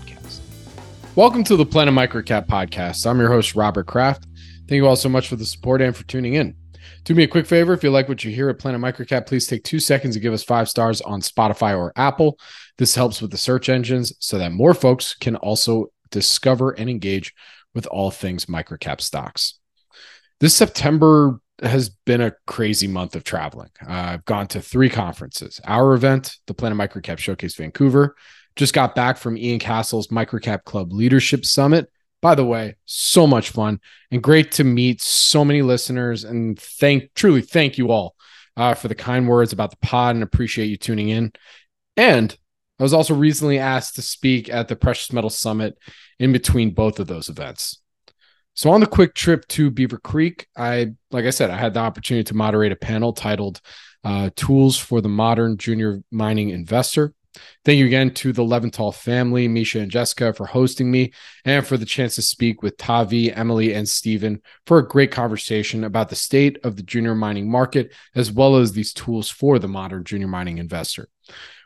podcast. Welcome to the Planet Microcap podcast. I'm your host, Robert Kraft. Thank you all so much for the support and for tuning in. Do me a quick favor if you like what you hear at Planet Microcap, please take two seconds to give us five stars on Spotify or Apple. This helps with the search engines so that more folks can also discover and engage with all things microcap stocks. This September has been a crazy month of traveling. Uh, I've gone to three conferences our event, the Planet Microcap Showcase Vancouver, just got back from Ian Cassel's Microcap Club Leadership Summit. By the way, so much fun and great to meet so many listeners. And thank, truly, thank you all uh, for the kind words about the pod and appreciate you tuning in. And I was also recently asked to speak at the Precious Metal Summit in between both of those events. So on the quick trip to Beaver Creek, I, like I said, I had the opportunity to moderate a panel titled uh, "Tools for the Modern Junior Mining Investor." Thank you again to the Levental family, Misha and Jessica, for hosting me and for the chance to speak with Tavi, Emily, and Steven for a great conversation about the state of the junior mining market, as well as these tools for the modern junior mining investor.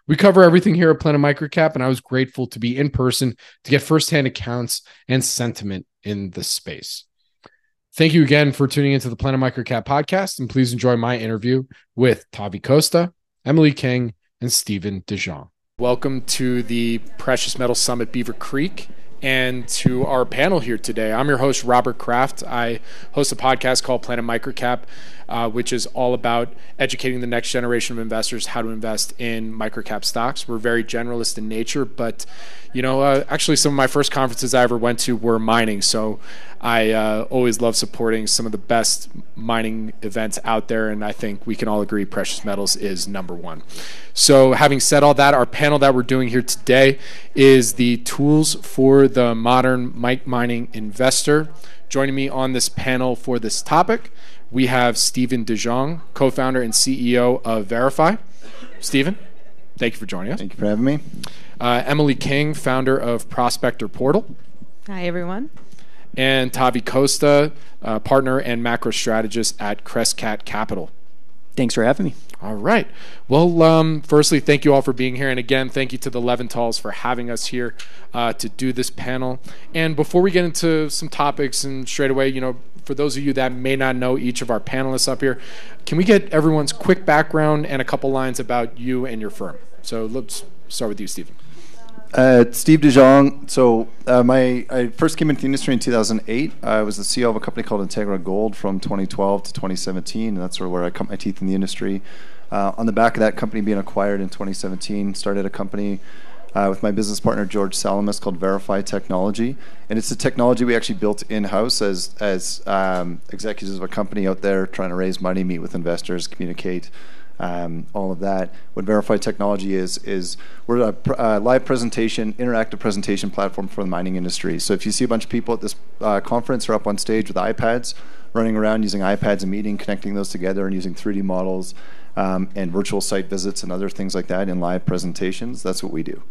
We cover everything here at Planet Microcap, and I was grateful to be in person to get firsthand accounts and sentiment in the space. Thank you again for tuning into the Planet Microcap podcast, and please enjoy my interview with Tavi Costa, Emily King, and Steven De Jong. Welcome to the Precious Metal Summit Beaver Creek and to our panel here today. I'm your host, Robert Kraft. I host a podcast called Planet Microcap, uh, which is all about educating the next generation of investors how to invest in microcap stocks. We're very generalist in nature, but you know, uh, actually, some of my first conferences I ever went to were mining. So I uh, always love supporting some of the best mining events out there, and I think we can all agree precious metals is number one. So, having said all that, our panel that we're doing here today is the tools for the modern mic mining investor. Joining me on this panel for this topic, we have Steven De Jong, co founder and CEO of VRIFY. Steven, thank you for joining us. Thank you for having me. Uh, Emily King, founder of Prospector Portal. Hi, everyone. And Tavi Costa, uh, partner and macro strategist at Crescat Capital. Thanks for having me. All right. Well, um, firstly, thank you all for being here. And again, thank you to the Leventals for having us here uh, to do this panel. And before we get into some topics and straight away, you know, for those of you that may not know each of our panelists up here, can we get everyone's quick background and a couple lines about you and your firm? So let's start with you, Steven. Uh, Steve De Jong. So uh, my I first came into the industry in 2008. I was the CEO of a company called Integra Gold from 2012 to 2017, and that's sort of where I cut my teeth in the industry. Uh, on the back of that company being acquired in 2017, started a company uh, with my business partner George Salamis called VRIFY Technology, and it's a technology we actually built in house as as um, executives of a company out there trying to raise money, meet with investors, communicate um, all of that. What VRIFY Technology is is we're a, pr- a, live presentation, interactive presentation platform for the mining industry. So if you see a bunch of people at this uh, conference or up on stage with iPads, running around using iPads and meeting, connecting those together, and using 3D models um, and virtual site visits and other things like that in live presentations, that's what we do.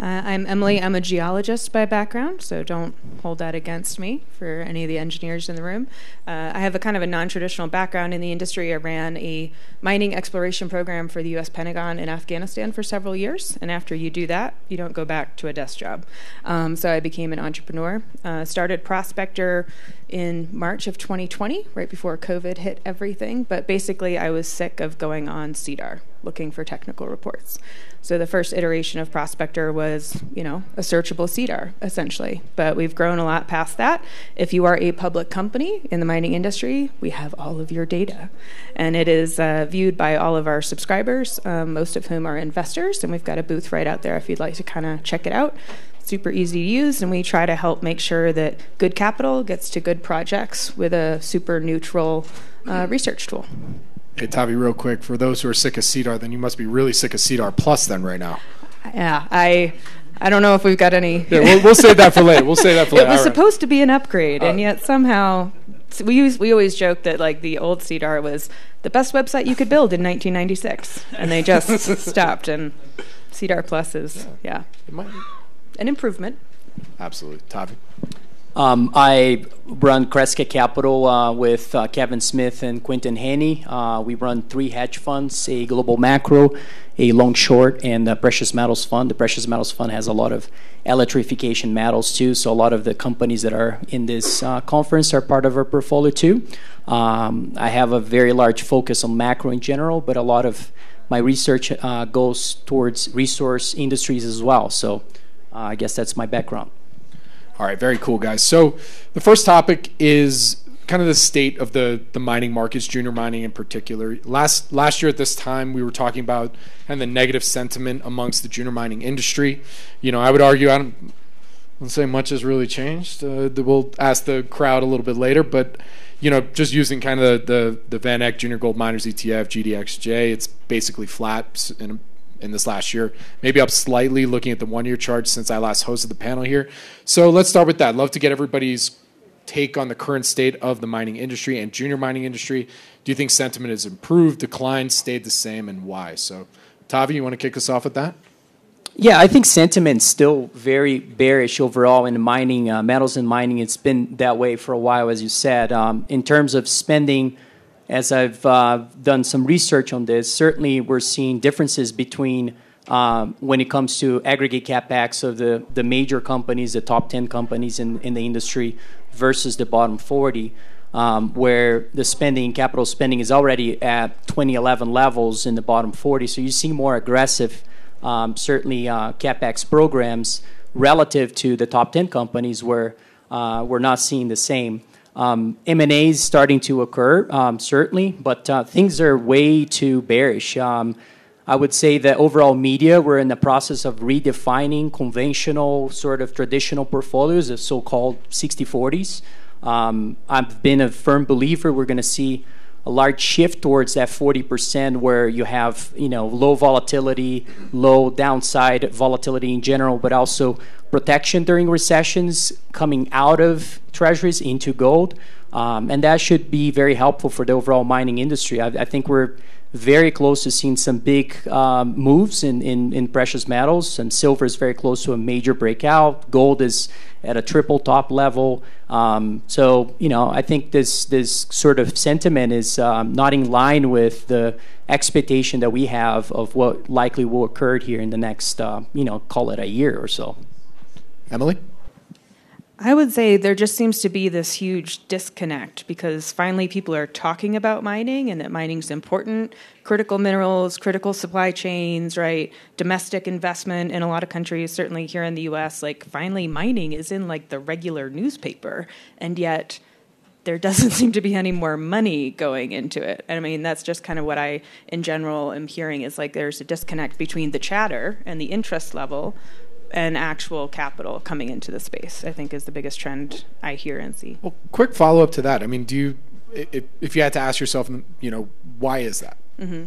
Uh, I'm Emily. I'm a geologist by background, so don't hold that against me for any of the engineers in the room. Uh, I have a kind of a non traditional background in the industry. I ran a mining exploration program for the U.S. Pentagon in Afghanistan for several years, and after you do that, you don't go back to a desk job. Um, so I became an entrepreneur. Uh, started Prospector in March of 2020, right before COVID hit everything, but basically I was sick of going on SEDAR looking for technical reports. So the first iteration of Prospector was, you know, a searchable SEDAR essentially. But we've grown a lot past that. If you are a public company in the mining industry, we have all of your data, and it is uh, viewed by all of our subscribers, um, most of whom are investors. And we've got a booth right out there if you'd like to kind of check it out super easy to use, and we try to help make sure that good capital gets to good projects with a super neutral uh, research tool. Hey, Tavi, real quick, for those who are sick of SEDAR, then you must be really sick of SEDAR Plus then right now. Yeah, I I don't know if we've got any. yeah, we'll, we'll save that for later. We'll save that for it was All right. supposed to be an upgrade, and Uh, yet somehow we use, we always joke that like the old SEDAR was the best website you could build in 1996, and they just stopped. And SEDAR Plus is yeah It might- an improvement. Absolutely. Tavi. Um, I run Crescat Capital uh, with uh, Kevin Smith and Quinton Hennigh. Uh, we run three hedge funds a global macro, a long short, and a precious metals fund. The precious metals fund has a lot of electrification metals too, so a lot of the companies that are in this uh, conference are part of our portfolio too. Um, I have a very large focus on macro in general, but a lot of my research uh, goes towards resource industries as well. So uh, I guess that's my background. All right, very cool, guys. So the first topic is kind of the state of the the mining markets, junior mining in particular. Last last year at this time, we were talking about kind of the negative sentiment amongst the junior mining industry. You know, I would argue I don't. I don't say much has really changed. Uh, we'll ask the crowd a little bit later, but you know, just using kind of the the, the Van Eck Junior Gold Miners ETF GDXJ, it's basically flat in in this last year, maybe up slightly. Looking at the one year chart since I last hosted the panel here. So let's start with that. Love to get everybody's take on the current state of the mining industry and junior mining industry. Do you think sentiment has improved, declined, stayed the same, and why? So, Tavi, you want to kick us off with that? Yeah, I think sentiment's still very bearish overall in mining, uh, metals and mining. It's been that way for a while, as you said. Um, in terms of spending, as I've uh, done some research on this, certainly we're seeing differences between um, when it comes to aggregate capex of the, the major companies, the top 10 companies in, in the industry, versus the bottom 40. Um, where the spending, capital spending, is already at 2011 levels in the bottom 40. So you see more aggressive um, certainly uh, capex programs relative to the top 10 companies where uh, we're not seeing the same. Um, M&A is starting to occur, um, certainly, but uh, things are way too bearish. Um, I would say that overall media, we're in the process of redefining conventional, sort of traditional portfolios, the so-called 60-40s. Um, I've been a firm believer we're going to see a large shift towards that 40% where you have you know low volatility low downside volatility in general but also protection during recessions coming out of treasuries into gold. Um, and that should be very helpful for the overall mining industry. I, I think we're very close to seeing some big um, moves in, in, in precious metals and silver is very close to a major breakout gold is at a triple top level um, so you know I think this this sort of sentiment is um, not in line with the expectation that we have of what likely will occur here in the next uh, you know call it a year or so. Emily? I would say there just seems to be this huge disconnect because finally people are talking about mining and that mining's important. Critical minerals, critical supply chains, right? Domestic investment in a lot of countries, certainly here in the US, like finally mining is in like the regular newspaper. And yet there doesn't seem to be any more money going into it. And I mean, that's just kind of what I, in general, am hearing is like there's a disconnect between the chatter and the interest level and actual capital coming into the space. I think is the biggest trend I hear and see. Well, quick follow up to that. I mean, do you, if, if you had to ask yourself, you know, why is that? Mm-hmm.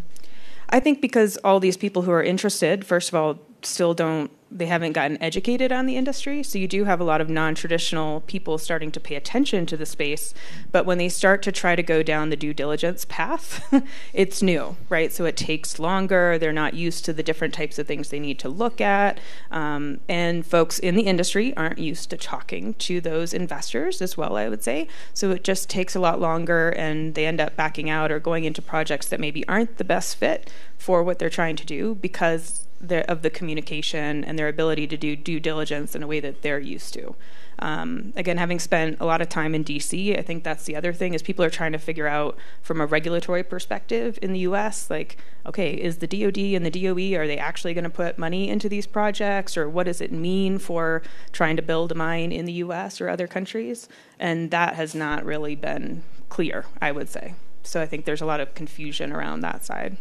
I think because all these people who are interested, first of all, still don't they haven't gotten educated on the industry. So you do have a lot of non-traditional people starting to pay attention to the space. But when they start to try to go down the due diligence path it's new right? So it takes longer. They're not used to the different types of things they need to look at. Um, and folks in the industry aren't used to talking to those investors as well i would say. So it just takes a lot longer and they end up backing out or going into projects that maybe aren't the best fit for what they're trying to do because the, of the communication and their ability to do due diligence in a way that they're used to. Um, again, having spent a lot of time in DC, I think that's the other thing is people are trying to figure out from a regulatory perspective in the U.S. Like, okay, is the DoD and the DOE are they actually going to put money into these projects, or what does it mean for trying to build a mine in the U.S. or other countries? And that has not really been clear, I would say. So I think there's a lot of confusion around that side.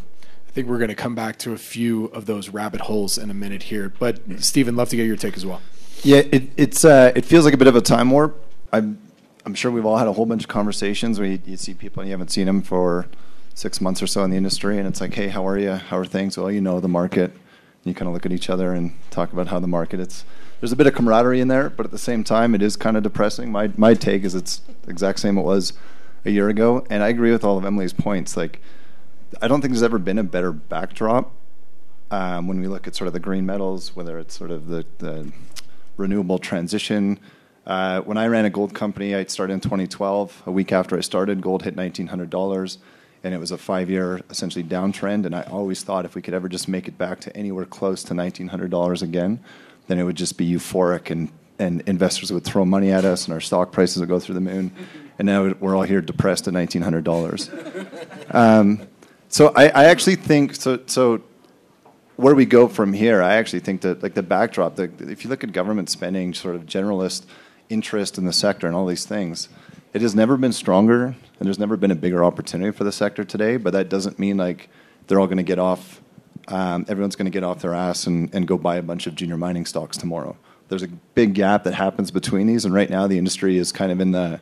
I think we're going to come back to a few of those rabbit holes in a minute here. But Steven, love to get your take as well. Yeah, it, it's uh, it feels like a bit of a time warp. I'm I'm sure we've all had a whole bunch of conversations where you, you see people and you haven't seen them for six months or so in the industry, and it's like, hey, how are you? How are things? Well, you know the market. And you kind of look at each other and talk about how the market. It's there's a bit of camaraderie in there, but at the same time, it is kind of depressing. My my take is it's the exact same it was a year ago, and I agree with all of Emily's points. Like, I don't think there's ever been a better backdrop um, when we look at sort of the green metals, whether it's sort of the, the renewable transition. Uh, when I ran a gold company, I started in 2012. A week after I started, gold hit $1,900, and it was a five-year essentially downtrend. And I always thought if we could ever just make it back to anywhere close to $1,900 again, then it would just be euphoric, and and investors would throw money at us, and our stock prices would go through the moon. And now we're all here depressed at $1,900. um, so I, I actually think so. So where we go from here, I actually think that like the backdrop, the, if you look at government spending, sort of generalist interest in the sector and all these things, it has never been stronger, and there's never been a bigger opportunity for the sector today. But that doesn't mean like they're all going to get off. Um, everyone's going to get off their ass and, and go buy a bunch of junior mining stocks tomorrow. There's a big gap that happens between these, and right now the industry is kind of in the.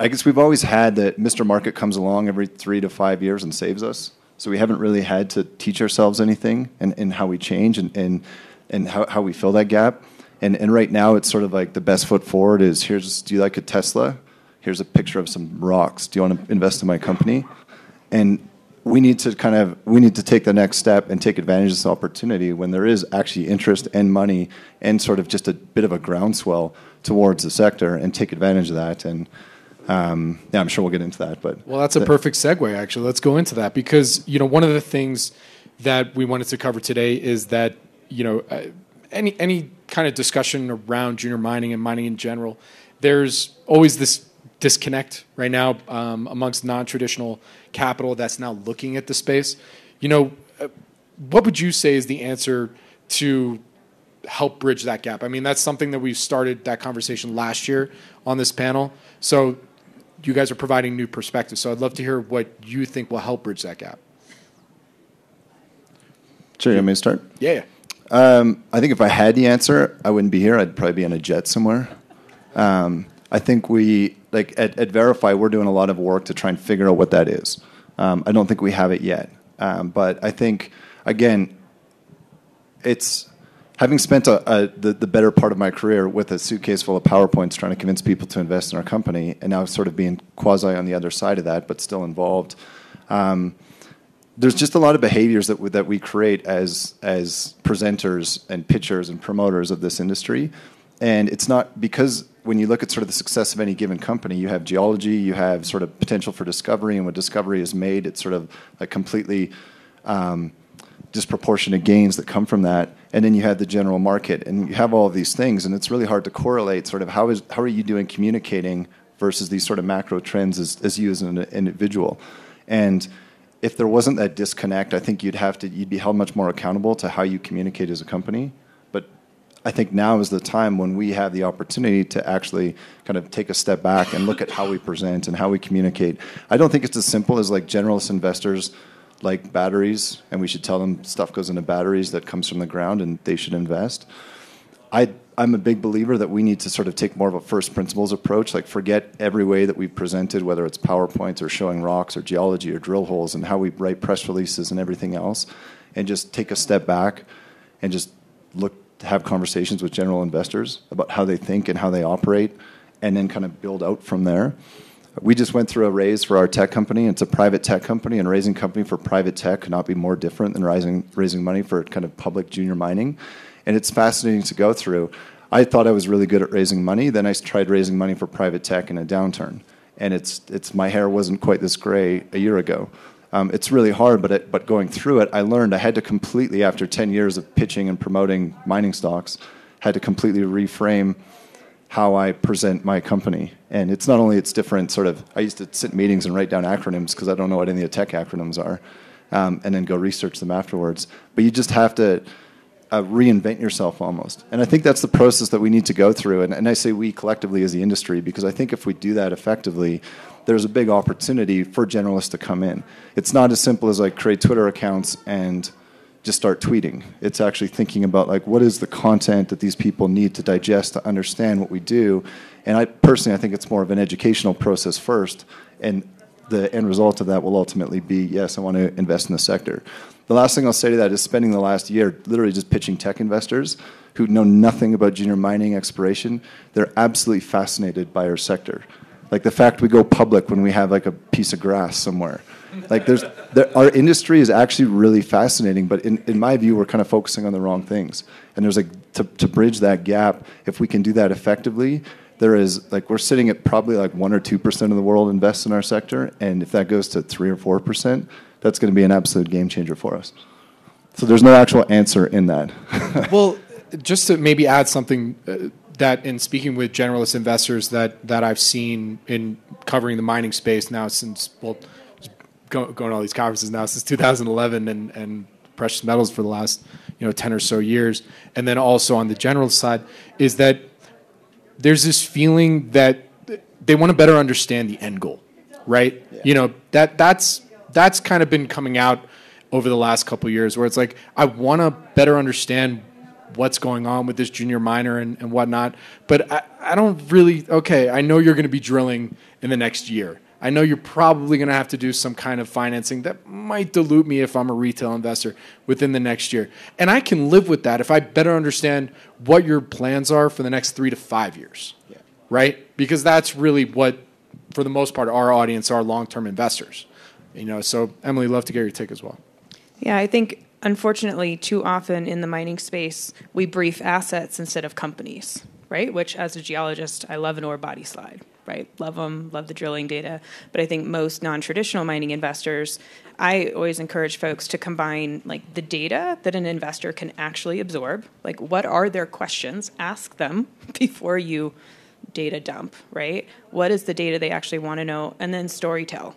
I guess we've always had that Mr. Market comes along every three to five years and saves us so we haven't really had to teach ourselves anything and, and how we change and, and, and how, how we fill that gap. And, and right now, it's sort of like the best foot forward is here's, do you like a Tesla? Here's a picture of some rocks. Do you want to invest in my company? And we need to kind of we need to take the next step and take advantage of this opportunity when there is actually interest and money and sort of just a bit of a groundswell towards the sector and take advantage of that and um, yeah, I'm sure we'll get into that. But well, that's a perfect segue. Actually, let's go into that because you know one of the things that we wanted to cover today is that you know uh, any any kind of discussion around junior mining and mining in general, there's always this disconnect right now um, amongst non-traditional capital that's now looking at the space. You know, uh, what would you say is the answer to help bridge that gap? I mean, that's something that we started that conversation last year on this panel. So you guys are providing new perspectives. So I'd love to hear what you think will help bridge that gap. Sure, you want me to start? Yeah. Um, I think if I had the answer, I wouldn't be here. I'd probably be on a jet somewhere. Um, I think we, like at, at VRIFY, we're doing a lot of work to try and figure out what that is. Um, I don't think we have it yet. Um, but I think, again, it's having spent a, a, the, the, better part of my career with a suitcase full of PowerPoints trying to convince people to invest in our company, and now sort of being quasi on the other side of that, but still involved. Um, there's just a lot of behaviors that, that we create as, as presenters and pitchers and promoters of this industry. And it's not because when you look at sort of the success of any given company, you have geology, you have sort of potential for discovery, and when discovery is made, it's sort of like completely um, disproportionate gains that come from that and then you have the general market and you have all of these things and it's really hard to correlate sort of how is how are you doing communicating versus these sort of macro trends as, as you as an individual. And if there wasn't that disconnect i think you'd have to you'd be held much more accountable to how you communicate as a company. But i think now is the time when we have the opportunity to actually kind of take a step back and look at how we present and how we communicate. I don't think it's as simple as like generalist investors like batteries, and we should tell them stuff goes into batteries that comes from the ground, and they should invest. I I'm a big believer that we need to sort of take more of a first principles approach, like forget every way that we've presented, whether it's PowerPoints or showing rocks or geology or drill holes and how we write press releases and everything else, and just take a step back and just look to have conversations with general investors about how they think and how they operate, and then kind of build out from there. We just went through a raise for our tech company. It's a private tech company, and raising company for private tech could not be more different than raising raising money for kind of public junior mining. And it's fascinating to go through. I thought I was really good at raising money. Then I tried raising money for private tech in a downturn, and it's it's my hair wasn't quite this gray a year ago. Um, it's really hard, but it, but going through it, I learned I had to completely, after 10 years of pitching and promoting mining stocks, had to completely reframe how I present my company. And it's not only it's different sort of. I used to sit in meetings and write down acronyms because I don't know what any of the tech acronyms are, um, and then go research them afterwards. But you just have to. Uh, reinvent yourself almost. And I think that's the process that we need to go through. And, and I say we collectively as the industry, because I think if we do that effectively, there's a big opportunity for generalists to come in. It's not as simple as like create Twitter accounts and just start tweeting. It's actually thinking about like what is the content that these people need to digest to understand what we do. And I personally, I think it's more of an educational process first, and the end result of that will ultimately be yes, I want to invest in the sector. The last thing I'll say to that is spending the last year literally just pitching tech investors who know nothing about junior mining exploration. They're absolutely fascinated by our sector. Like the fact we go public when we have like a piece of grass somewhere. Like there's there, our industry is actually really fascinating, but in, in my view, we're kind of focusing on the wrong things. And there's like to, to bridge that gap, if we can do that effectively, there is like we're sitting at probably like one or two percent of the world invests in our sector, and if that goes to three or four percent, that's going to be an absolute game changer for us. So there's no actual answer in that. well, just to maybe add something uh, that in speaking with generalist investors that that I've seen in covering the mining space now since well going to all these conferences now since 2011 and, and precious metals for the last you know 10 or so years. And then also on the general side is that there's this feeling that they want to better understand the end goal right? Yeah. you know that that's that's kind of been coming out over the last couple years where it's like i want to better understand what's going on with this junior miner and, and whatnot but I, I don't really okay i know you're going to be drilling in the next year I know you're probably going to have to do some kind of financing that might dilute me if I'm a retail investor within the next year. And I can live with that if I better understand what your plans are for the next three to five years. Yeah. Right? Because that's really what, for the most part, our audience are long term investors. You know, so Emily, love to get your take as well. Yeah, I think unfortunately, too often in the mining space, we brief assets instead of companies, right? Which, as a geologist, I love an ore body slide right? Love them, love the drilling data. But I think most non traditional mining investors, I always encourage folks to combine like the data that an investor can actually absorb. Like, what are their questions? Ask them before you data dump, right? What is the data they actually want to know? And then story tell.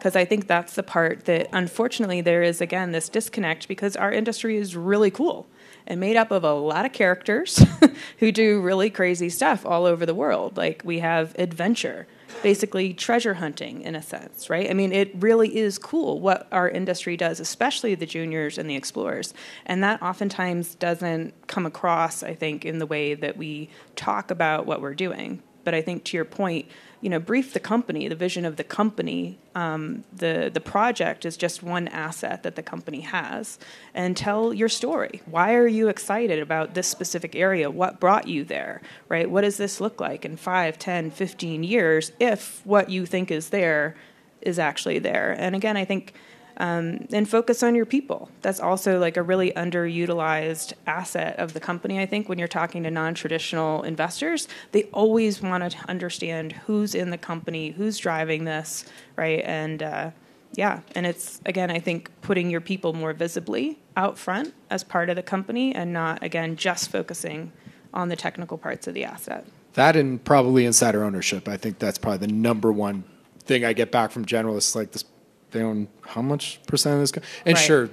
Because I think that's the part that unfortunately there is, again, this disconnect because our industry is really cool and made up of a lot of characters who do really crazy stuff all over the world. Like we have adventure, basically treasure hunting in a sense, right? I mean, it really is cool what our industry does, especially the juniors and the explorers. And that oftentimes doesn't come across, I think, in the way that we talk about what we're doing. But I think to your point, you know, brief the company, the vision of the company. Um, the the project is just one asset that the company has, and tell your story. Why are you excited about this specific area? What brought you there? Right? What does this look like in 5, 10, 15 years if what you think is there is actually there? And again, I think um, and focus on your people. That's also like a really underutilized asset of the company. I think when you're talking to non-traditional investors, they always want to understand who's in the company, who's driving this, right? And uh, yeah, and it's again, I think putting your people more visibly out front as part of the company, and not again just focusing on the technical parts of the asset. That and probably insider ownership. I think that's probably the number one thing I get back from generalists like this they own how much percent of this? Co- and right. sure,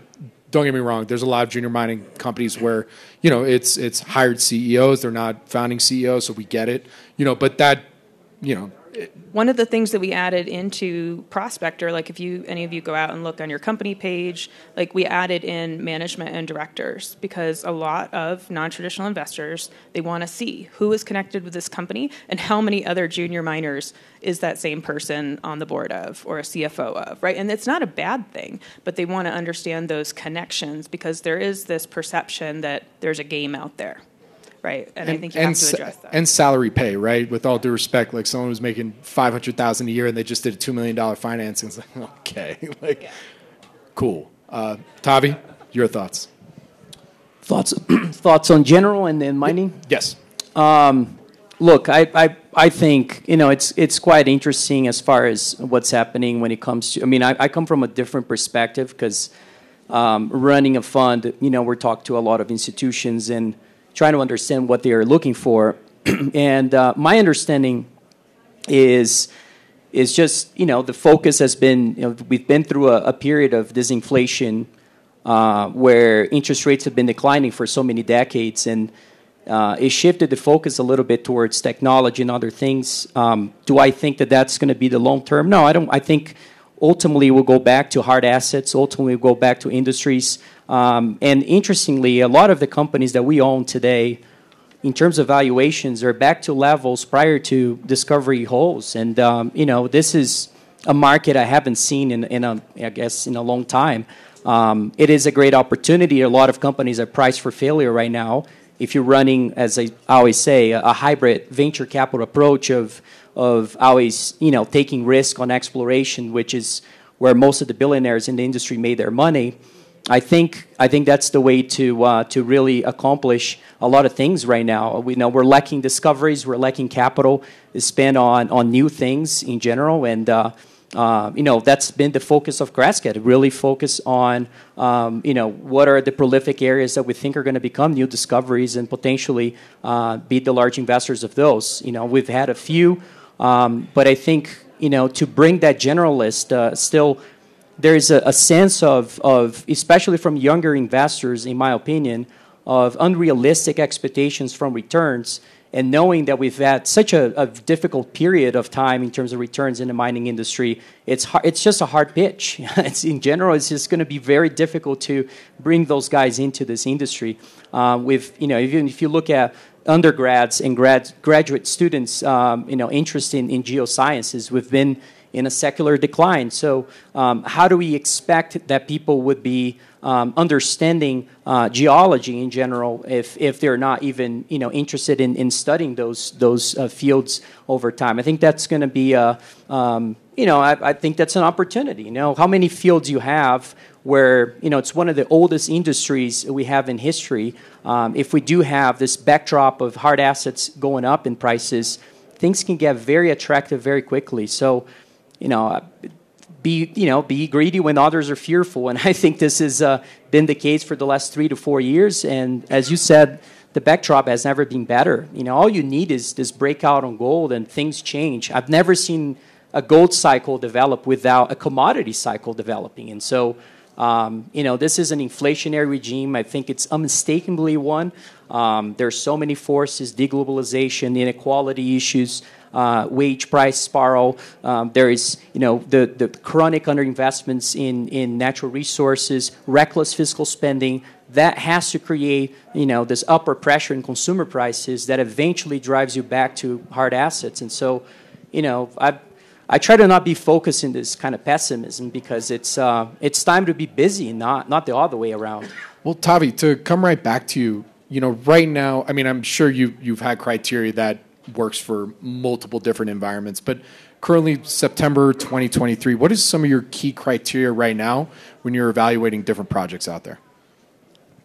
don't get me wrong. There's a lot of junior mining companies where you know it's it's hired CEOs. They're not founding CEOs, so we get it. You know, but that you know one of the things that we added into Prospector, like if you any of you go out and look on your company page, like we added in management and directors because a lot of non-traditional investors they want to see who is connected with this company and how many other junior miners is that same person on the board of or a CFO of, right? And it's not a bad thing, but they want to understand those connections because there is this perception that there's a game out there right? And, and I think you have to address that. And salary pay, right? With all due respect, like someone who's making five hundred thousand a year and they just did a two million dollar financing. It's like okay, like yeah. cool. Uh, Tavi, your thoughts? Thoughts thoughts on general and then mining? Yes. Um, look, I, I I think you know it's it's quite interesting as far as what's happening when it comes to. I mean, I, I come from a different perspective because um, running a fund, you know, we're talking to a lot of institutions and trying to understand what they are looking for. and uh, my understanding is is just you know the focus has been you know, we've been through a, a period of disinflation uh, where interest rates have been declining for so many decades and uh, it shifted the focus a little bit towards technology and other things. Um, do I think that that's going to be the long term? No, I don't. I think ultimately we'll go back to hard assets. Ultimately, we'll go back to industries. Um, and interestingly, a lot of the companies that we own today, in terms of valuations, are back to levels prior to discovery holes. And um, you know, this is a market I haven't seen in, in a, I guess, in a long time. Um, it is a great opportunity. A lot of companies are priced for failure right now if you're running, as I always say, a, hybrid venture capital approach of of always you know taking risk on exploration, which is where most of the billionaires in the industry made their money. I think I think that's the way to uh, to really accomplish a lot of things right now. We know we're lacking discoveries, we're lacking capital to spend on on new things in general, and uh, uh, you know that's been the focus of Crescat. Really focus on um, you know what are the prolific areas that we think are going to become new discoveries and potentially uh, be the large investors of those. You know we've had a few, um, but I think you know to bring that generalist uh, still. There is a, a sense of, of, especially from younger investors, in my opinion, of unrealistic expectations from returns and knowing that we've had such a, a, difficult period of time in terms of returns in the mining industry, it's hard, it's just a hard pitch. it's, in general, it's just going to be very difficult to bring those guys into this industry. Uh, with you know, even if you look at undergrads and grad, graduate students, um, you know, interest in, in geosciences, we've been in a secular decline. So, um, how do we expect that people would be um, understanding uh, geology in general if, if they're not even you know interested in, in studying those those uh, fields over time. I think that's going to be a um, you know I, I, think that's an opportunity. You know how many fields you have where you know it's one of the oldest industries we have in history. Um, if we do have this backdrop of hard assets going up in prices, things can get very attractive very quickly. So you know be you know be greedy when others are fearful. And i think this has uh, been the case for the last three to four years. And as you said the backdrop has never been better. You know all you need is this breakout on gold and things change. I've never seen a gold cycle develop without a commodity cycle developing. And so um, you know this is an inflationary regime. I think it's unmistakably one um, there's so many forces deglobalization inequality issues uh, wage price spiral. Um, there is, you know, the, the chronic underinvestments in, in natural resources, reckless fiscal spending. That has to create, you know, this upper pressure in consumer prices that eventually drives you back to hard assets. And so, you know, I I try to not be focused in this kind of pessimism because it's uh, it's time to be busy, not not the other way around. Well, Tavi, to come right back to you, you know, right now, I mean, I'm sure you you've had criteria that works for multiple different environments. But currently, September 2023, what is some of your key criteria right now when you're evaluating different projects out there?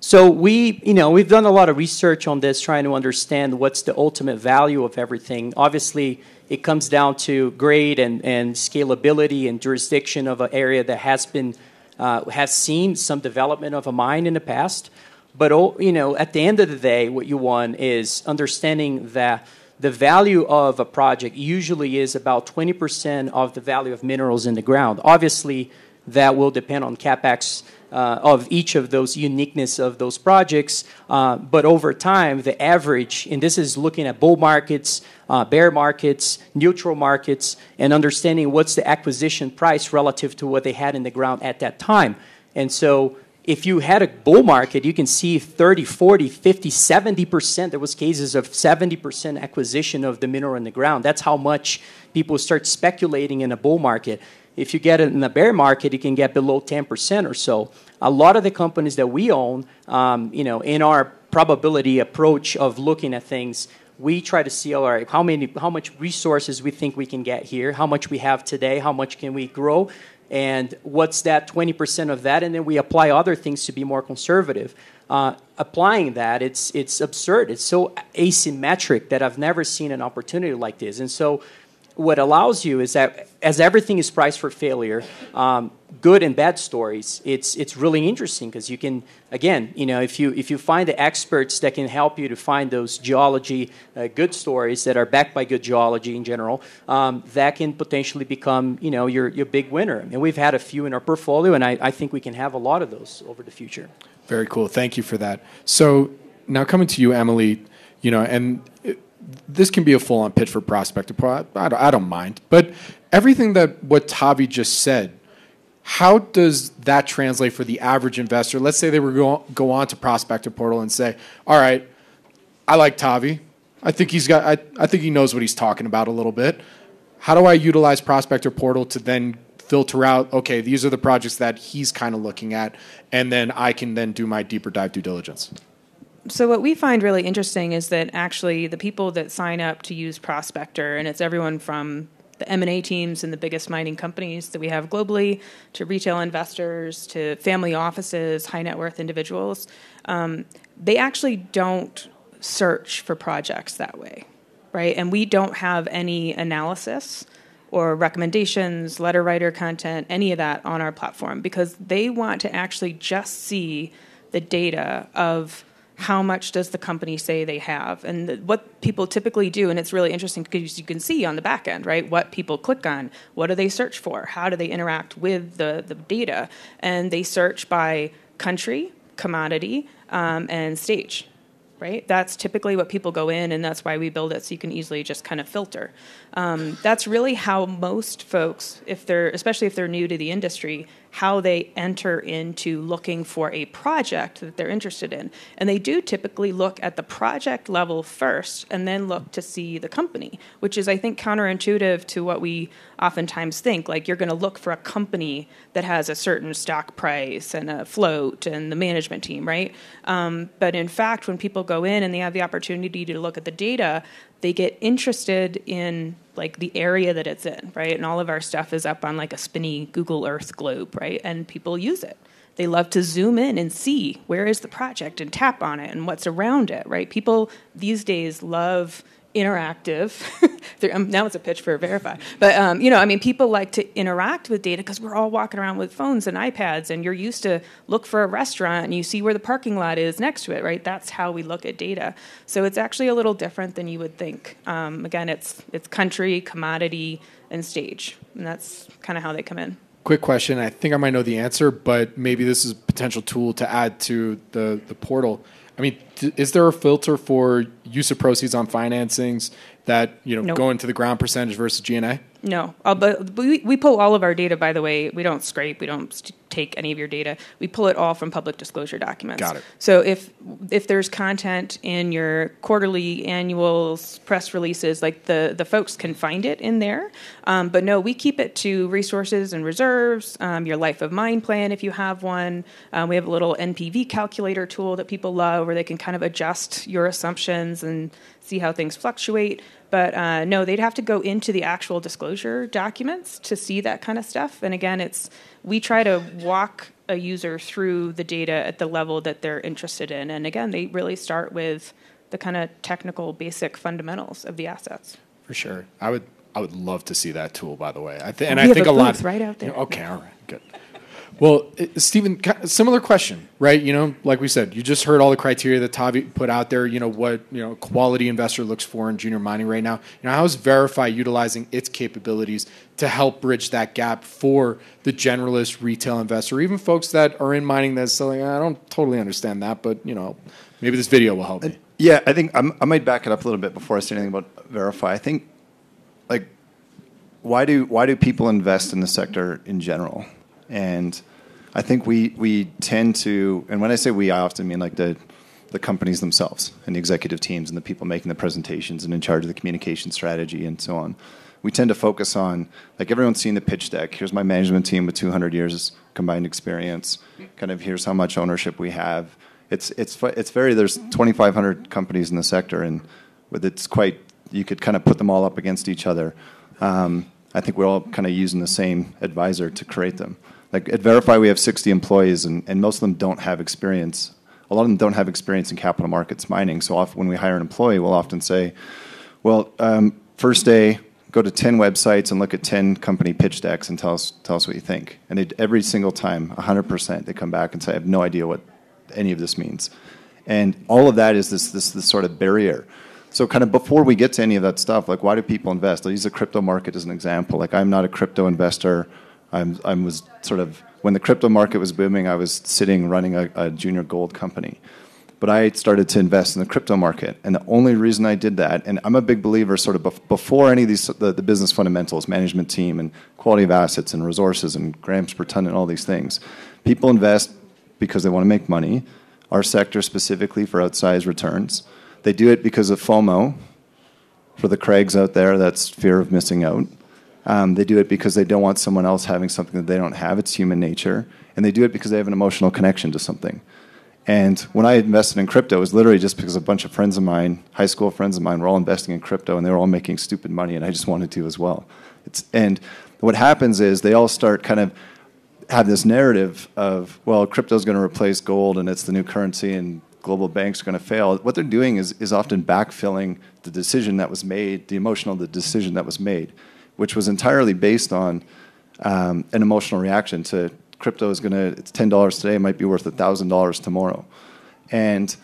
So we, you know, we've done a lot of research on this, trying to understand what's the ultimate value of everything. Obviously, it comes down to grade and, and scalability and jurisdiction of an area that has been uh, has seen some development of a mine in the past. But oh, you know, at the end of the day, what you want is understanding that the value of a project usually is about 20% of the value of minerals in the ground. Obviously, that will depend on capex uh, of each of those uniqueness of those projects. Uh, but over time, the average, and this is looking at bull markets, uh, bear markets, neutral markets, and understanding what's the acquisition price relative to what they had in the ground at that time. And so if you had a bull market, you can see 30, 40, 50, 70%. There was cases of 70% acquisition of the mineral in the ground. That's how much people start speculating in a bull market. If you get it in a bear market, you can get below 10% or so. A lot of the companies that we own, um, you know, in our probability approach of looking at things, we try to see all right how many how much resources we think we can get here how much we have today how much can we grow and what's that 20% of that? And then we apply other things to be more conservative. Uh, applying that, it's, it's absurd. It's so asymmetric that I've never seen an opportunity like this. And so what allows you is that as everything is priced for failure, um, good and bad stories, it's it's really interesting because you can again, you know, if you if you find the experts that can help you to find those geology uh, good stories that are backed by good geology in general, um, that can potentially become you know your your big winner. And we've had a few in our portfolio, and I, I think we can have a lot of those over the future. Very cool. Thank you for that. So now coming to you, Emily, you know, and. It, this can be a full-on pitch for prospector. I don't, I don't mind, but everything that what Tavi just said, how does that translate for the average investor? Let's say they were go, go on to Prospector Portal and say, "All right, I like Tavi. I think he's got. I, I think he knows what he's talking about a little bit. How do I utilize Prospector Portal to then filter out? Okay, these are the projects that he's kind of looking at, and then I can then do my deeper dive due diligence." So what we find really interesting is that actually the people that sign up to use Prospector, and it's everyone from the M&A teams and the biggest mining companies that we have globally, to retail investors, to family offices, high net worth individuals, um, they actually don't search for projects that way, right? And we don't have any analysis or recommendations, letter writer content, any of that on our platform because they want to actually just see the data of how much does the company say they have? And the, what people typically do and it's really interesting because you can see on the back end right what people click on what do they search for how do they interact with the, the data? And they search by country commodity um, and stage right? That's typically what people go in and that's why we build it so you can easily just kind of filter. Um, that's really how most folks if they're especially if they're new to the industry how they enter into looking for a project that they're interested in. And they do typically look at the project level first and then look to see the company, which is, I think, counterintuitive to what we oftentimes think. Like you're going to look for a company that has a certain stock price and a float and the management team, right? Um, but in fact, when people go in and they have the opportunity to look at the data, they get interested in like the area that it's in, right? And all of our stuff is up on like a spinny Google Earth globe, right? And people use it. They love to zoom in and see where is the project and tap on it and what's around it, right? People these days love interactive. um, now it's a pitch for VRIFY. But, um, you know, I mean, people like to interact with data because we're all walking around with phones and iPads, and you're used to look for a restaurant and you see where the parking lot is next to it, right? That's how we look at data. So it's actually a little different than you would think. Um, again, it's, it's country, commodity, and stage. And that's kind of how they come in. Quick question. I think I might know the answer, but maybe this is a potential tool to add to the, the portal. I mean, is there a filter for use of proceeds on financings that you know Nope. go into the ground percentage versus G&A? No, uh, but we, we pull all of our data. By the way, we don't scrape. We don't st- take any of your data. We pull it all from public disclosure documents. Got it. So if if there's content in your quarterly, annuals, press releases, like the the folks can find it in there. Um, but no, we keep it to resources and reserves. Um, your life of mine plan, if you have one. Um, we have a little NPV calculator tool that people love, where they can kind of adjust your assumptions and see how things fluctuate. But uh, no, they'd have to go into the actual disclosure documents to see that kind of stuff. And again, it's we try to walk a user through the data at the level that they're interested in. And again, they really start with the kind of technical, basic fundamentals of the assets. For sure. I would I would love to see that tool. By the way, I th- and We I think a a lot. right out there. Okay, all right, good. Well, uh, Steven, similar question, right? You know, like we said, you just heard all the criteria that Tavi put out there. You know what you know a quality investor looks for in junior mining right now. You know, how is VRIFY utilizing its capabilities to help bridge that gap for the generalist retail investor, even folks that are in mining that's selling? I don't totally understand that, but you know, maybe this video will help me. Yeah, I think I'm, I might back it up a little bit before I say anything about VRIFY. I think, like, why do why do people invest in the sector in general? And I think we we tend to, and when I say we, I often mean like the the companies themselves and the executive teams and the people making the presentations and in charge of the communication strategy and so on. We tend to focus on like everyone's seen the pitch deck. Here's my management team with 200 years combined experience. Kind of here's how much ownership we have. It's it's it's very there's 2,500 companies in the sector and with it's quite you could kind of put them all up against each other. Um, I think we're all kind of using the same advisor to create them. Like at VRIFY, we have 60 employees, and, and most of them don't have experience. A lot of them don't have experience in capital markets mining. So often when we hire an employee, we'll often say, well, um, first day, go to 10 websites and look at 10 company pitch decks and tell us, tell us what you think. And they, every single time, 100%, they come back and say, I have no idea what any of this means. And all of that is this, this, this sort of barrier. So kind of before we get to any of that stuff, like why do people invest? I'll use the crypto market as an example. Like I'm not a crypto investor. I'm, I was sort of, when the crypto market was booming, I was sitting running a, a junior gold company. But I started to invest in the crypto market. And the only reason I did that, and I'm a big believer sort of before any of these, the, the business fundamentals, management team and quality of assets and resources and grams per ton and all these things, people invest because they want to make money. Our sector specifically for outsized returns they do it because of FOMO. For the Craigs out there, that's fear of missing out. Um, they do it because they don't want someone else having something that they don't have. It's human nature. And they do it because they have an emotional connection to something. And when I invested in crypto, it was literally just because a bunch of friends of mine, high school friends of mine, were all investing in crypto and they were all making stupid money, and I just wanted to as well. It's, and what happens is they all start kind of have this narrative of, well, crypto is going to replace gold and it's the new currency and global banks are going to fail, what they're doing is, is often backfilling the decision that was made, the emotional the decision that was made, which was entirely based on um, an emotional reaction to crypto is going to, it's $10 today, might be worth $1,000 tomorrow. And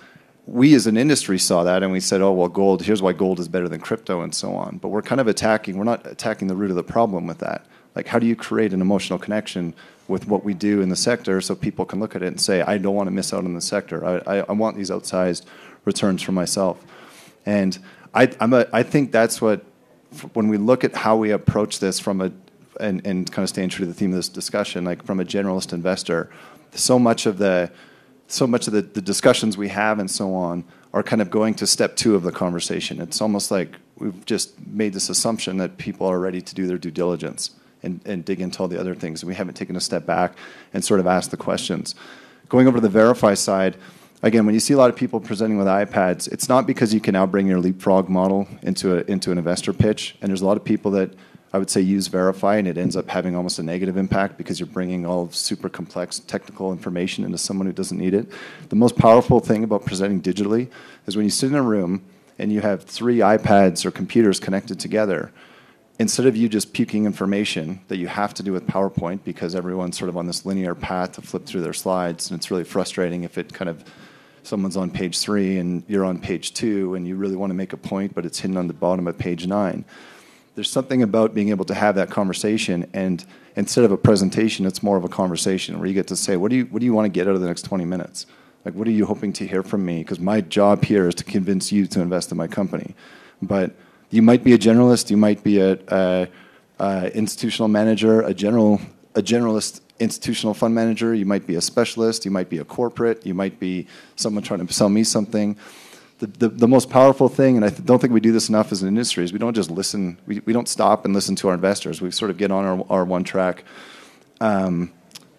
we as an industry saw that and we said, oh, well, gold, here's why gold is better than crypto and so on. But we're kind of attacking, we're not attacking the root of the problem with that. Like, how do you create an emotional connection with what we do in the sector so people can look at it and say, I don't want to miss out on the sector. I, I, I want these outsized returns for myself. And I, I'm a, I think that's what, when we look at how we approach this from a, and, and kind of staying true to the theme of this discussion, like from a generalist investor, so much of the, so much of the, the discussions we have and so on are kind of going to step two of the conversation. It's almost like we've just made this assumption that people are ready to do their due diligence and, and dig into all the other things. We haven't taken a step back and sort of asked the questions. Going over to the VRIFY side, again, when you see a lot of people presenting with iPads, it's not because you can now bring your leapfrog model into, a, into an investor pitch. And there's a lot of people that I would say use VRIFY, and it ends up having almost a negative impact because you're bringing all of super complex technical information into someone who doesn't need it. The most powerful thing about presenting digitally is when you sit in a room and you have three iPads or computers connected together instead of you just puking information that you have to do with PowerPoint because everyone's sort of on this linear path to flip through their slides, and it's really frustrating if it kind of someone's on page three and you're on page two and you really want to make a point, but it's hidden on the bottom of page nine. There's something about being able to have that conversation, and instead of a presentation, it's more of a conversation where you get to say, "What do you what do you want to get out of the next 20 minutes? Like, what are you hoping to hear from me? Because my job here is to convince you to invest in my company, but you might be a generalist, you might be a, a, a institutional manager, a general a generalist institutional fund manager, you might be a specialist, you might be a corporate, you might be someone trying to sell me something. The, the, the most powerful thing, and I don't think we do this enough as an industry, is we don't just listen, we, we don't stop and listen to our investors. We sort of get on our, our one track um,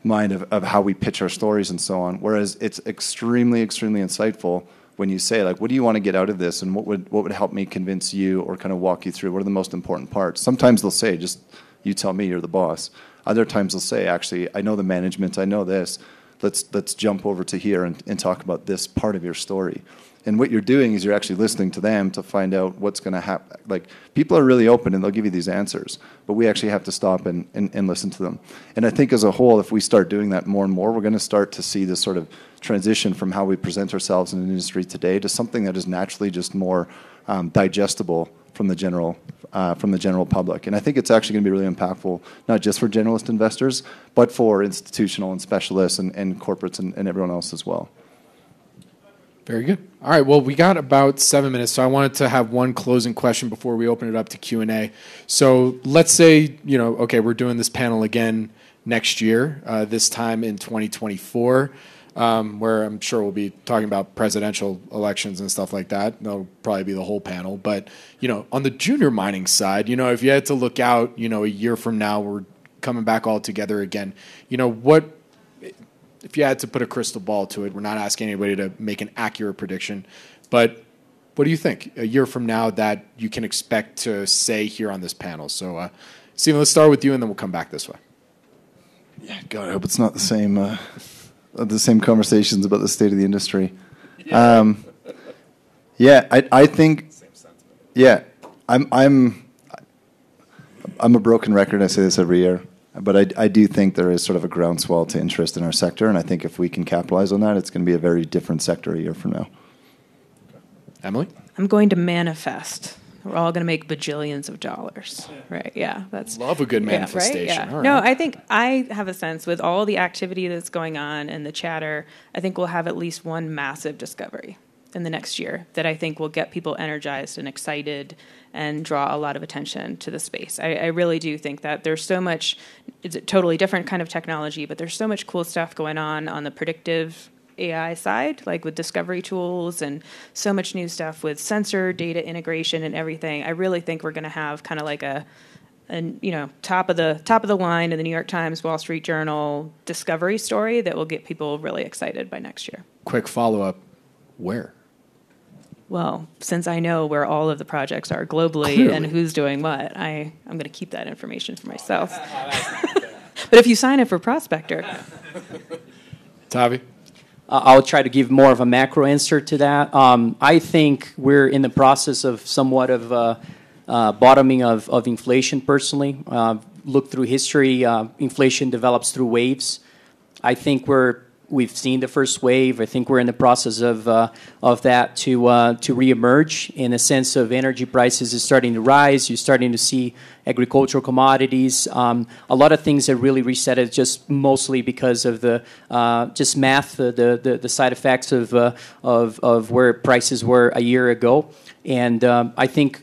mind of, of how we pitch our stories and so on. Whereas it's extremely, extremely insightful when you say like what do you want to get out of this and what would what would help me convince you or kind of walk you through what are the most important parts? Sometimes they'll say just you tell me you're the boss. Other times they'll say actually i know the management i know this. Let's let's jump over to here and, and talk about this part of your story and what you're doing is you're actually listening to them to find out what's going to happen like people are really open and they'll give you these answers but we actually have to stop and, and, and listen to them and i think as a whole if we start doing that more and more we're going to start to see this sort of transition from how we present ourselves in the industry today to something that is naturally just more um, digestible from the general uh, from the general public. And I think it's actually going to be really impactful, not just for generalist investors, but for institutional and specialists and, and corporates and, and everyone else as well. Very good. All right. Well, we got about seven minutes, so I wanted to have one closing question before we open it up to Q and A. So let's say you know, okay, we're doing this panel again next year, uh, this time in 2024 um, where I'm sure we'll be talking about presidential elections and stuff like that. That'll probably be the whole panel. But you know, on the junior mining side, you know, if you had to look out, you know, a year from now, we're coming back all together again. You know, what if you had to put a crystal ball to it? We're not asking anybody to make an accurate prediction, but what do you think a year from now that you can expect to say here on this panel? So. Uh, Steven, let's start with you, and then we'll come back this way. Yeah, God, I hope it's not the same uh, the same conversations about the state of the industry. Um, yeah, I I think yeah, I'm I'm I'm a broken record. I say this every year, but I I do think there is sort of a groundswell to interest in our sector, and I think if we can capitalize on that, it's going to be a very different sector a year from now. Emily, I'm going to manifest. We're all going to make bajillions of dollars, right? Yeah, that's love a good manifestation. Yeah, right? yeah. All No. I think I have a sense with all the activity that's going on and the chatter. I think we'll have at least one massive discovery in the next year that I think will get people energized and excited and draw a lot of attention to the space. I, I really do think that there's so much. It's a totally different kind of technology, but there's so much cool stuff going on on the predictive AI side, like with discovery tools and so much new stuff with sensor data integration and everything. I really think we're going to have kind of like a, and you know, top of the top of the line in the New York Times, Wall Street Journal discovery story that will get people really excited by next year. Quick follow up. Where? Well, since I know where all of the projects are globally Clearly. and who's doing what, I, I'm going to keep that information for myself. but if you sign up for Prospector, Tavi? Uh, I'll try to give more of a macro answer to that. Um, I think we're in the process of somewhat of uh, uh, bottoming of, of inflation personally. Uh, look through history, uh, inflation develops through waves. I think we're we've seen the first wave. I think we're in the process of uh, of that to uh, to reemerge in the sense of energy prices is starting to rise. You're starting to see agricultural commodities. Um, a lot of things that really reset it just mostly because of the uh, just math, the, the the side effects of uh, of of where prices were a year ago. And um, I think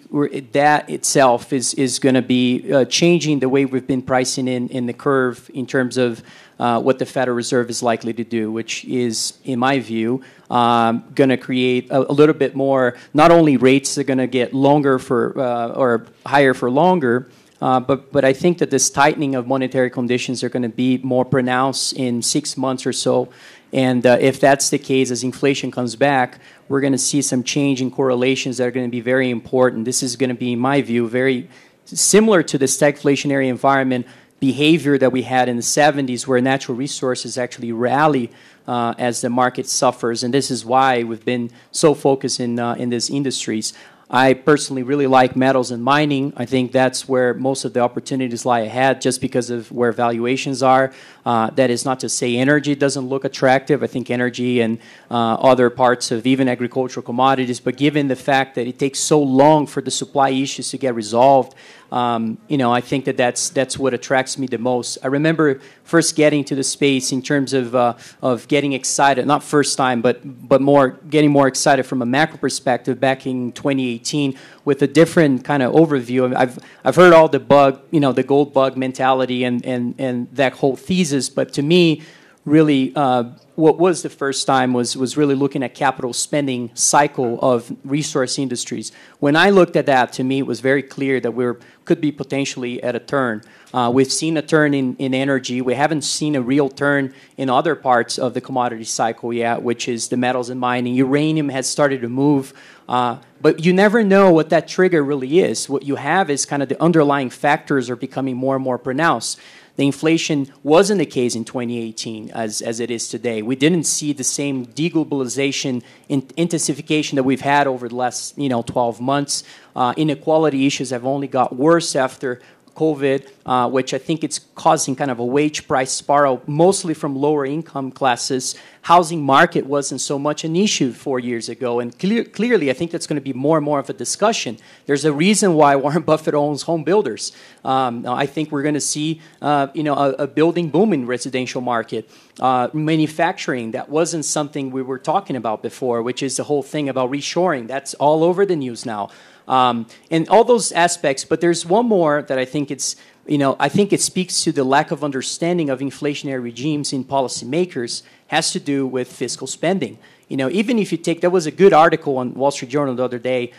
that itself is is going to be uh, changing the way we've been pricing in in the curve in terms of uh, what the Federal Reserve is likely to do, which is, in my view, um, going to create a, a little bit more. Not only rates are going to get longer for uh, or higher for longer, uh, but but I think that this tightening of monetary conditions are going to be more pronounced in six months or so. And uh, if that's the case, as inflation comes back, we're going to see some change in correlations that are going to be very important. This is going to be, in my view, very similar to the stagflationary environment behavior that we had in the 70s, where natural resources actually rally uh, as the market suffers. And this is why we've been so focused in, uh, in these industries. I personally really like metals and mining. I think that's where most of the opportunities lie ahead just because of where valuations are. Uh, that is not to say energy doesn't look attractive. I think energy and uh, other parts of even agricultural commodities, but given the fact that it takes so long for the supply issues to get resolved, um, you know, I think that that's that's what attracts me the most. I remember first getting to the space in terms of uh, of getting excited, not first time, but but more getting more excited from a macro perspective back in 2018 with a different kind of overview. I've I've heard all the bug, you know, the gold bug mentality and and and that whole thesis, but to me, really. Uh, what was the first time was was really looking at capital spending cycle of resource industries. When I looked at that, to me, it was very clear that we could be potentially at a turn. Uh, we've seen a turn in, in energy. We haven't seen a real turn in other parts of the commodity cycle yet, which is the metals and mining. Uranium has started to move. Uh, but you never know what that trigger really is. What you have is kind of the underlying factors are becoming more and more pronounced. The inflation wasn't the case in 2018 as, as it is today. We didn't see the same deglobalization in, intensification that we've had over the last you know 12 months. Uh, inequality issues have only got worse after COVID, uh, which I think it's causing kind of a wage price spiral, mostly from lower income classes. Housing market wasn't so much an issue four years ago, and clear, clearly, I think that's going to be more and more of a discussion. There's a reason why Warren Buffett owns home builders. Um, I think we're going to see, uh, you know, a, a, building boom in residential market, uh, manufacturing. That wasn't something we were talking about before, which is the whole thing about reshoring. That's all over the news now. Um, and all those aspects. But there's one more that I think it's, you know, I think it speaks to the lack of understanding of inflationary regimes in policymakers has to do with fiscal spending. You know, even if you take, there was a good article on Wall Street Journal the other day,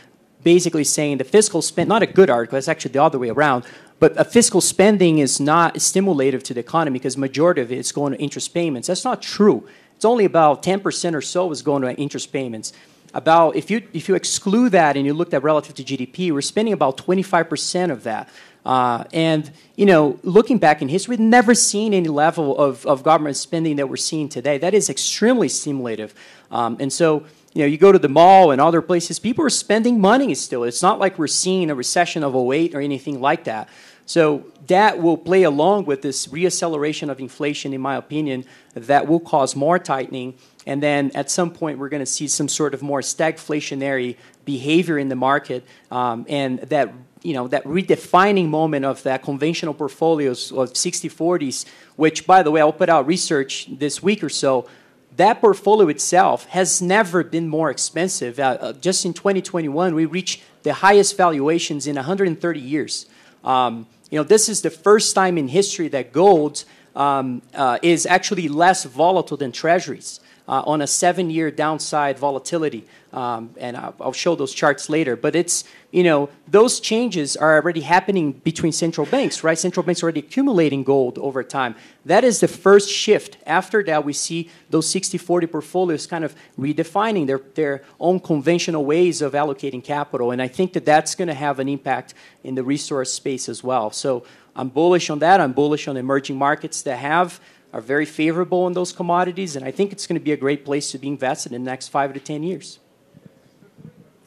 basically saying the fiscal spend, not a good article, it's actually the other way around, but a fiscal spending is not stimulative to the economy because majority of it is going to interest payments. That's not true. It's only about 10% or so is going to interest payments about if you if you exclude that and you looked at relative to GDP, we're spending about 25% of that. Uh, and you know, looking back in history, we've never seen any level of, of government spending that we're seeing today. That is extremely stimulative. Um, and so, you know, you go to the mall and other places, people are spending money still. It's not like we're seeing a recession of 08 or anything like that. So that will play along with this reacceleration of inflation, in my opinion, that will cause more tightening. And then at some point, we're going to see some sort of more stagflationary behavior in the market, um, and that you know that redefining moment of that conventional portfolios of 60-40s, which, by the way, I'll put out research this week or so. That portfolio itself has never been more expensive. Uh, uh, just in 2021, we reached the highest valuations in 130 years. Um, you know, this is the first time in history that gold um, uh, is actually less volatile than treasuries uh, on a seven year downside volatility. Um, and I'll, I'll, show those charts later. But it's, you know, those changes are already happening between central banks, right? Central banks are already accumulating gold over time. That is the first shift. After that, we see those 60 40 portfolios kind of redefining their, their own conventional ways of allocating capital. And I think that that's going to have an impact in the resource space as well. So I'm bullish on that. I'm bullish on emerging markets that have are very favorable in those commodities, and I think it's going to be a great place to be invested in the next five to ten years.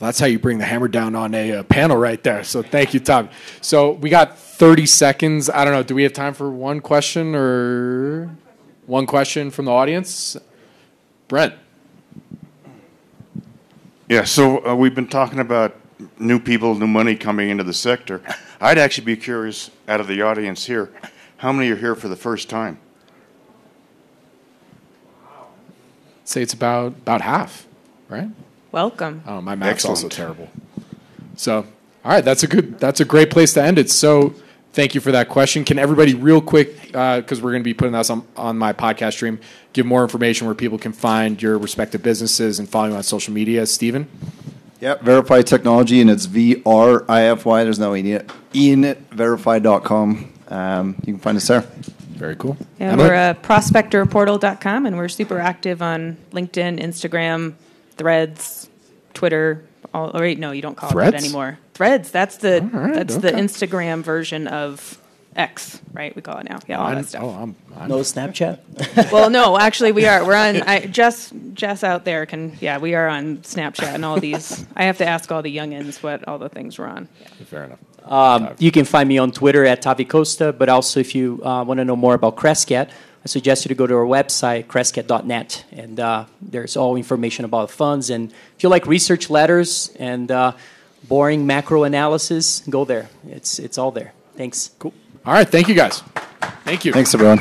That's how you bring the hammer down on a uh, panel right there. So thank you, Tom. So we got 30 seconds. I don't know. Do we have time for one question or one question from the audience? Brent. Yeah, so uh, we've been talking about new people, new money coming into the sector. I'd actually be curious, out of the audience here, how many are here for the first time? Say it's about about half, right? Welcome. Oh, my math's Excellent. also terrible. So, all right, that's a good, that's a great place to end it. So, thank you for that question. Can everybody, real quick, because uh, we're going to be putting this on, on my podcast stream, give more information where people can find your respective businesses and follow you on social media? Steven? Yep, VRIFY Technology, and it's V R I F Y. There's no E in it. in it, vrify.com. Um, you can find us there. Very cool. Yeah, Emily? we're uh, prospectorportal.com and we're super active on LinkedIn, Instagram, Threads, Twitter. All, or wait, no, you don't call Threads? it that anymore. Threads. That's the right, that's okay. the Instagram version of X, right? We call it now. Yeah, all I'm, that stuff. Oh, I'm, I'm no Snapchat. well, no, actually, we are. We're on. I, Jess, Jess out there can. Yeah, we are on Snapchat and all these. I have to ask all the youngins what all the things we're on. Yeah. Fair enough. Um, you can find me on Twitter at Tavi Costa, but also if you uh, want to know more about Crescat, I suggest you to go to our website, crescat.net, and uh, there's all information about funds. And if you like research letters and uh, boring macro analysis, go there. It's, it's all there. Thanks. Cool. All right. Thank you, guys. Thank you. Thanks, everyone.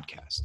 podcast.